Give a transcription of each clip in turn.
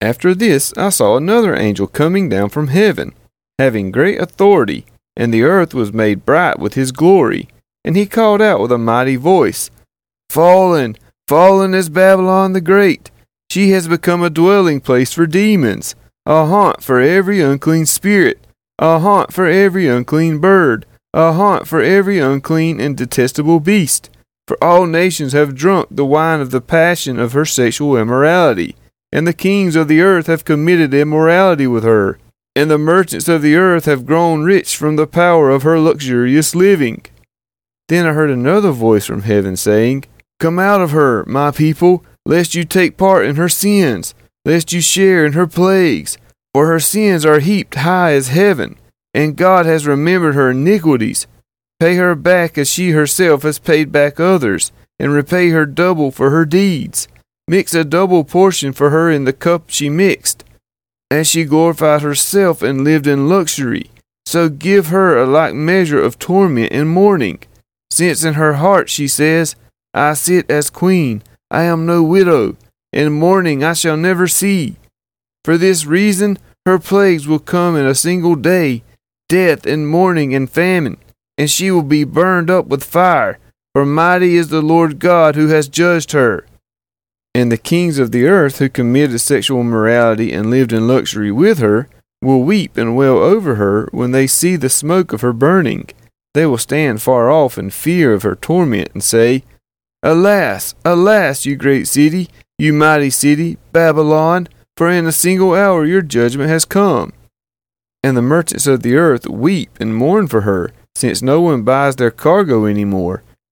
After this, I saw another angel coming down from heaven, having great authority, and the earth was made bright with his glory. And he called out with a mighty voice, Fallen, fallen is Babylon the Great. She has become a dwelling place for demons, a haunt for every unclean spirit, a haunt for every unclean bird, a haunt for every unclean and detestable beast. For all nations have drunk the wine of the passion of her sexual immorality, and the kings of the earth have committed immorality with her, and the merchants of the earth have grown rich from the power of her luxurious living. Then I heard another voice from heaven saying, Come out of her, my people, lest you take part in her sins, lest you share in her plagues. For her sins are heaped high as heaven, and God has remembered her iniquities. Pay her back as she herself has paid back others, and repay her double for her deeds. Mix a double portion for her in the cup she mixed. As she glorified herself and lived in luxury, so give her a like measure of torment and mourning. Since in her heart she says, I sit as queen, I am no widow, and mourning I shall never see. For this reason, her plagues will come in a single day death and mourning and famine, and she will be burned up with fire. For mighty is the Lord God who has judged her. And the kings of the earth who committed sexual immorality and lived in luxury with her will weep and wail over her when they see the smoke of her burning. They will stand far off in fear of her torment and say, Alas, alas, you great city, you mighty city, Babylon, for in a single hour your judgment has come. And the merchants of the earth weep and mourn for her, since no one buys their cargo any more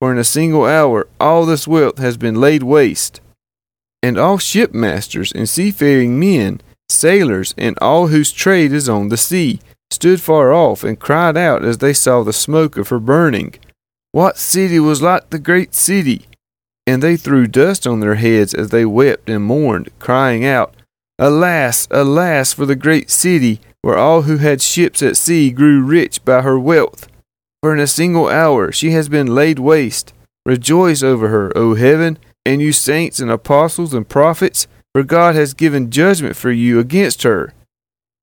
for in a single hour all this wealth has been laid waste. And all shipmasters and seafaring men, sailors, and all whose trade is on the sea, stood far off and cried out as they saw the smoke of her burning. What city was like the great city? And they threw dust on their heads as they wept and mourned, crying out, Alas, alas, for the great city, where all who had ships at sea grew rich by her wealth. For in a single hour she has been laid waste. Rejoice over her, O heaven, and you saints and apostles and prophets, for God has given judgment for you against her.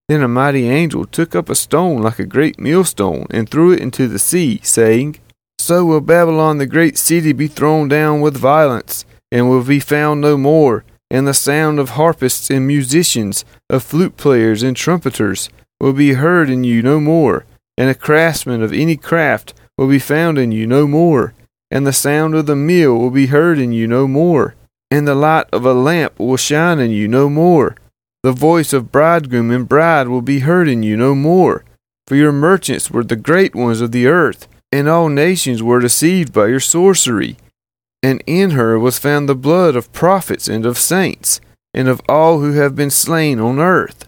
Then a mighty angel took up a stone like a great millstone and threw it into the sea, saying, So will Babylon the great city be thrown down with violence, and will be found no more and the sound of harpists and musicians, of flute players and trumpeters, will be heard in you no more, and a craftsman of any craft will be found in you no more, and the sound of the mill will be heard in you no more, and the light of a lamp will shine in you no more. The voice of bridegroom and bride will be heard in you no more, for your merchants were the great ones of the earth, and all nations were deceived by your sorcery and in her was found the blood of prophets and of saints, and of all who have been slain on earth.